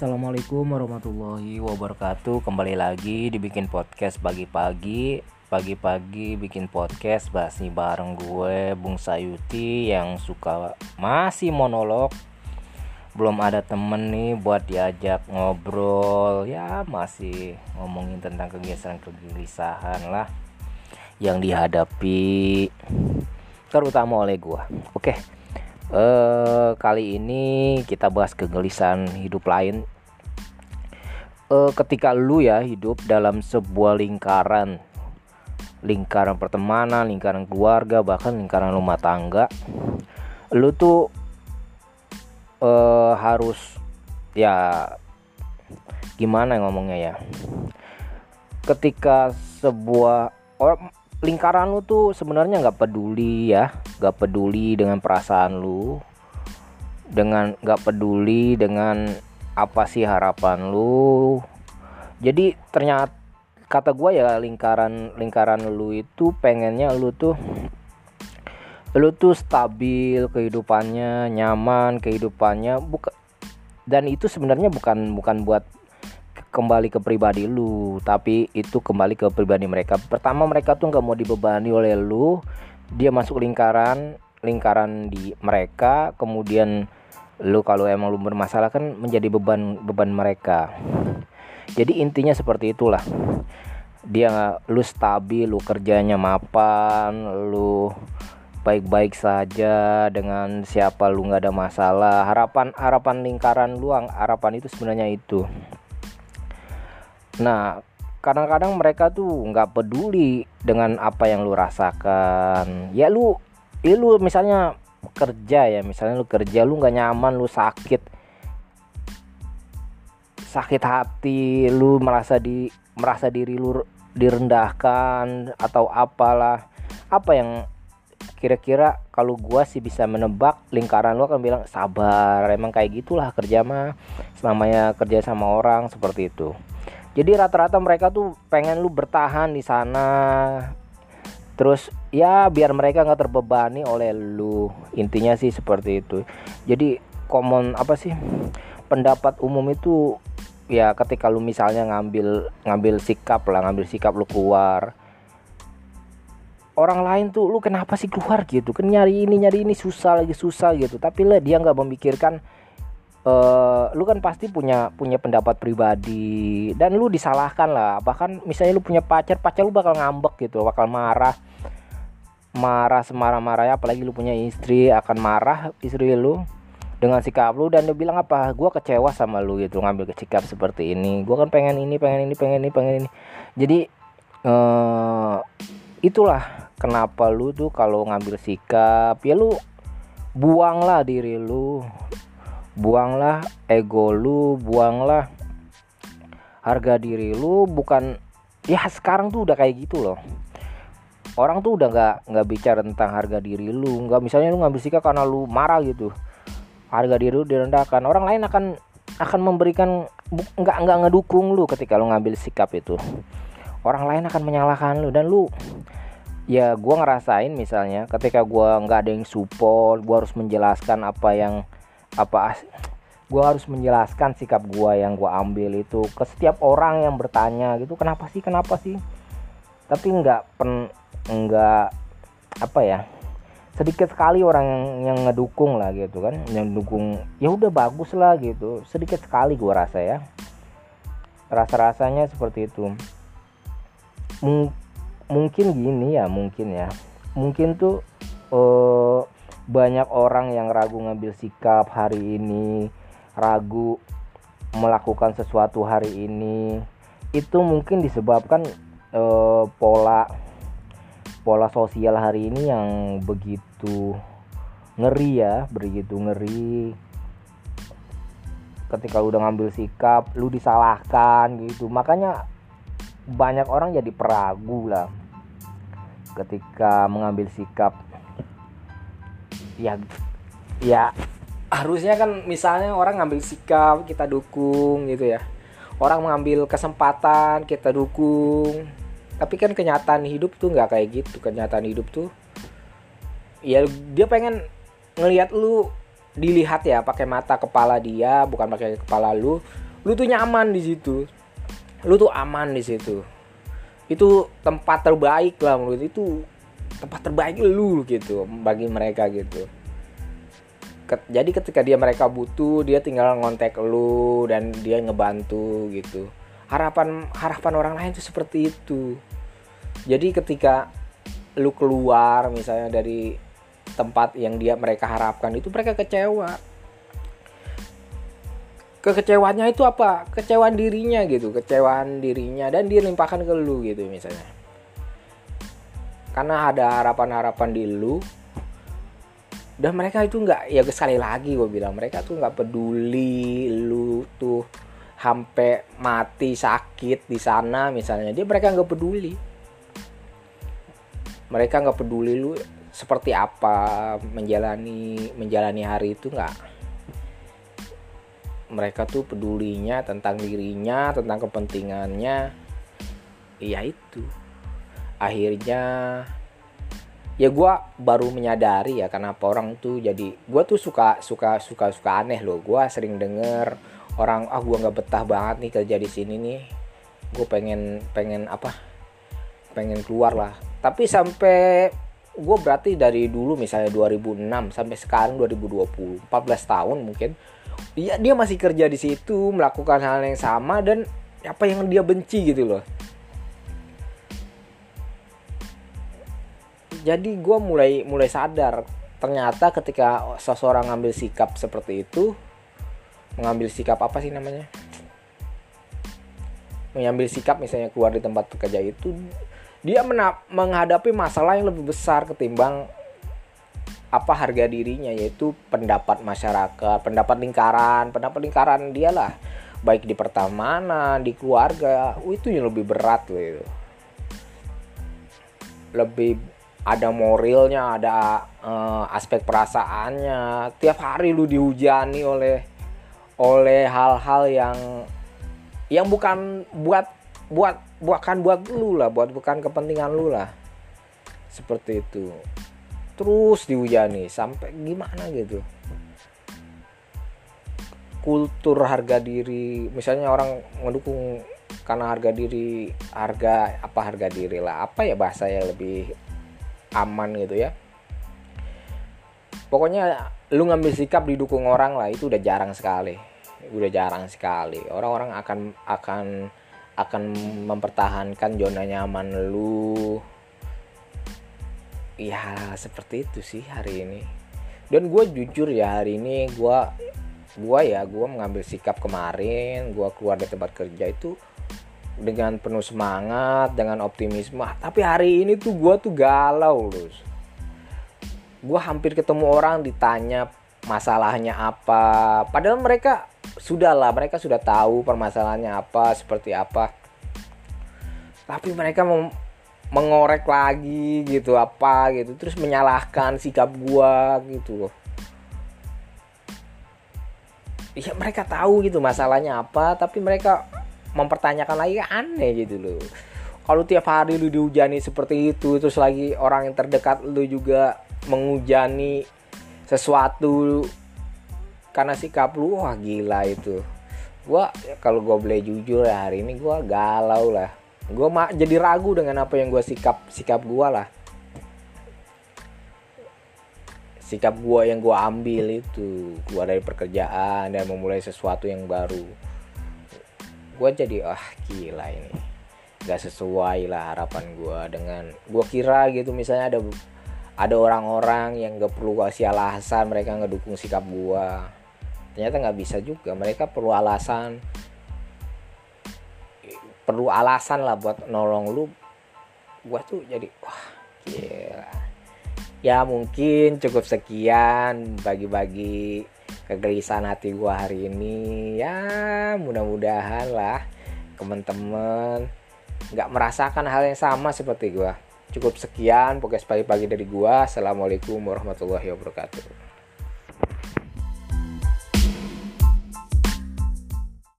Assalamualaikum warahmatullahi wabarakatuh. Kembali lagi dibikin podcast pagi-pagi. Pagi-pagi bikin podcast Basi bareng gue Bung Sayuti Yang suka masih monolog. Belum ada temen nih buat diajak ngobrol. Ya masih ngomongin tentang kegelisahan-kegelisahan lah Yang dihadapi Terutama oleh gue. Oke uh, kali ini kita bahas kegelisahan hidup lain. Uh, ketika lu ya hidup dalam sebuah lingkaran, lingkaran pertemanan, lingkaran keluarga, bahkan lingkaran rumah tangga, lu tuh uh, harus ya gimana ngomongnya ya. Ketika sebuah orang lingkaran lu tuh sebenarnya nggak peduli ya nggak peduli dengan perasaan lu dengan nggak peduli dengan apa sih harapan lu. Jadi ternyata kata gue ya lingkaran lingkaran lu itu pengennya lu tuh lu tuh stabil kehidupannya nyaman kehidupannya bukan dan itu sebenarnya bukan bukan buat kembali ke pribadi lu tapi itu kembali ke pribadi mereka. Pertama mereka tuh nggak mau dibebani oleh lu. Dia masuk lingkaran lingkaran di mereka. Kemudian lu kalau emang lu bermasalah kan menjadi beban beban mereka. Jadi intinya seperti itulah. Dia lu stabil lu kerjanya mapan lu baik-baik saja dengan siapa lu nggak ada masalah. Harapan harapan lingkaran lu harapan itu sebenarnya itu Nah, kadang-kadang mereka tuh nggak peduli dengan apa yang lu rasakan. Ya lu, ya lu misalnya kerja ya, misalnya lu kerja lu nggak nyaman, lu sakit, sakit hati, lu merasa di merasa diri lu direndahkan atau apalah, apa yang kira-kira kalau gua sih bisa menebak lingkaran lu akan bilang sabar emang kayak gitulah kerja mah selamanya kerja sama orang seperti itu jadi rata-rata mereka tuh pengen lu bertahan di sana. Terus ya biar mereka nggak terbebani oleh lu. Intinya sih seperti itu. Jadi common apa sih pendapat umum itu ya ketika lu misalnya ngambil ngambil sikap lah ngambil sikap lu keluar. Orang lain tuh lu kenapa sih keluar? gitu. Kan nyari ini nyari ini susah lagi susah gitu. Tapi lah dia nggak memikirkan uh, lu kan pasti punya punya pendapat pribadi dan lu disalahkan lah. Bahkan misalnya lu punya pacar pacar lu bakal ngambek gitu bakal marah. Marah semarah-marahnya apalagi lu punya istri akan marah istri lu dengan sikap lu dan dia bilang apa? Gue kecewa sama lu gitu ngambil sikap seperti ini. Gue kan pengen ini pengen ini pengen ini pengen ini. Jadi uh, itulah kenapa lu tuh kalau ngambil sikap ya lu buanglah diri lu buanglah ego lu buanglah harga diri lu. Bukan ya sekarang tuh udah kayak gitu loh. Orang tuh udah nggak nggak bicara tentang harga diri lu. Nggak misalnya lu ngambil sikap karena lu marah gitu. Harga diri lu direndahkan. Orang lain akan akan memberikan nggak nggak ngedukung lu ketika lu ngambil sikap itu. Orang lain akan menyalahkan lu. Dan lu ya gua ngerasain misalnya ketika gua nggak ada yang support gua harus menjelaskan apa yang apa gue harus menjelaskan sikap gue yang gue ambil itu ke setiap orang yang bertanya gitu. Kenapa sih kenapa sih? Tapi nggak pen nggak apa ya sedikit sekali orang yang, yang ngedukung lah gitu kan. Yang dukung ya udah bagus lah gitu. Sedikit sekali gue rasa ya. Rasa rasanya seperti itu. M mungkin gini ya mungkin ya. Mungkin tuh uh, banyak orang yang ragu ngambil sikap hari ini ragu melakukan sesuatu hari ini. Itu mungkin disebabkan eh, pola pola sosial hari ini yang begitu ngeri ya begitu ngeri. Ketika lu udah ngambil sikap lu disalahkan gitu. Makanya banyak orang jadi peragu lah ketika mengambil sikap ya ya harusnya kan misalnya orang ngambil sikap kita dukung gitu ya. Orang mengambil kesempatan kita dukung. Tapi kan kenyataan hidup tuh nggak kayak gitu. Kenyataan hidup tuh ya dia pengen ngelihat lu dilihat ya pakai mata kepala dia bukan pakai kepala lu. Lu tuh nyaman di situ. Lu tuh aman di situ. Itu tempat terbaik lah menurut itu tempat terbaik lu gitu bagi mereka gitu. Jadi ketika dia mereka butuh dia tinggal ngontek lu dan dia ngebantu gitu. Harapan harapan orang lain tuh seperti itu. Jadi ketika lu keluar misalnya dari tempat yang dia mereka harapkan itu mereka kecewa. Kekecewaannya itu apa? Kecewaan dirinya gitu kecewaan dirinya dan dia limpahkan ke lu gitu misalnya karena ada harapan-harapan di lu. Dan mereka itu nggak ya sekali lagi gue bilang mereka tuh nggak peduli lu tuh sampai mati sakit di sana misalnya. Dia mereka nggak peduli. Mereka nggak peduli lu seperti apa menjalani menjalani hari itu nggak. Mereka tuh pedulinya tentang dirinya tentang kepentingannya. Iya itu akhirnya ya gue baru menyadari ya kenapa orang tuh jadi gue tuh suka suka suka suka aneh loh. Gue sering denger orang ah gue nggak betah banget nih kerja di sini nih. Gue pengen pengen apa? Pengen keluar lah. Tapi sampai gue berarti dari dulu misalnya 2006 sampai sekarang 2020 14 tahun mungkin dia dia masih kerja di situ melakukan hal yang sama dan apa yang dia benci gitu loh jadi gue mulai mulai sadar ternyata ketika seseorang ngambil sikap seperti itu mengambil sikap apa sih namanya mengambil sikap misalnya keluar di tempat kerja itu dia menghadapi masalah yang lebih besar ketimbang apa harga dirinya yaitu pendapat masyarakat, pendapat lingkaran, pendapat lingkaran dia lah baik di pertemanan, di keluarga, itu yang lebih berat gitu. Lebih ada moralnya, ada uh, aspek perasaannya. Tiap hari lu dihujani oleh oleh hal-hal yang yang bukan buat buat bukan buat lu lah, buat bukan kepentingan lu lah. Seperti itu. Terus dihujani sampai gimana gitu. Kultur harga diri, misalnya orang mendukung karena harga diri, harga apa harga diri lah, apa ya bahasa yang lebih aman gitu ya. Pokoknya lu ngambil sikap didukung orang lah itu udah jarang sekali. Udah jarang sekali. Orang-orang akan akan akan mempertahankan zona nyaman lu. Ya seperti itu sih hari ini. Dan gue jujur ya hari ini gue gue ya gue mengambil sikap kemarin gue keluar dari tempat kerja itu dengan penuh semangat dengan optimisme. Tapi hari ini tuh gue tuh galau loh gue hampir ketemu orang ditanya masalahnya apa. Padahal mereka sudah lah mereka sudah tahu permasalahannya apa seperti apa. Tapi mereka mau mengorek lagi gitu apa gitu. Terus menyalahkan sikap gue gitu ya mereka tahu gitu masalahnya apa tapi mereka mempertanyakan lagi aneh gitu loh. Kalau tiap hari lu dihujani seperti itu terus lagi orang yang terdekat lu juga menghujani sesuatu karena sikap lu wah gila itu. Gua kalau gue boleh jujur ya hari ini gua galau lah. Gue jadi ragu dengan apa yang gue sikap sikap gue lah. Sikap gue yang gue ambil itu gue dari pekerjaan dan memulai sesuatu yang baru gue jadi ah gila ini. Gak sesuai lah harapan gue dengan gue kira gitu misalnya ada ada orang-orang yang gak perlu kasih alasan mereka ngedukung sikap gue ternyata nggak bisa juga mereka perlu alasan. Perlu alasan lah buat nolong lu. Gue tuh jadi wah gila. Ya mungkin cukup sekian bagi-bagi kegelisahan hati gue hari ini. Ya mudah-mudahan lah temen-temen nggak merasakan hal yang sama seperti gue cukup sekian pokoknya pagi-pagi dari gue assalamualaikum warahmatullahi wabarakatuh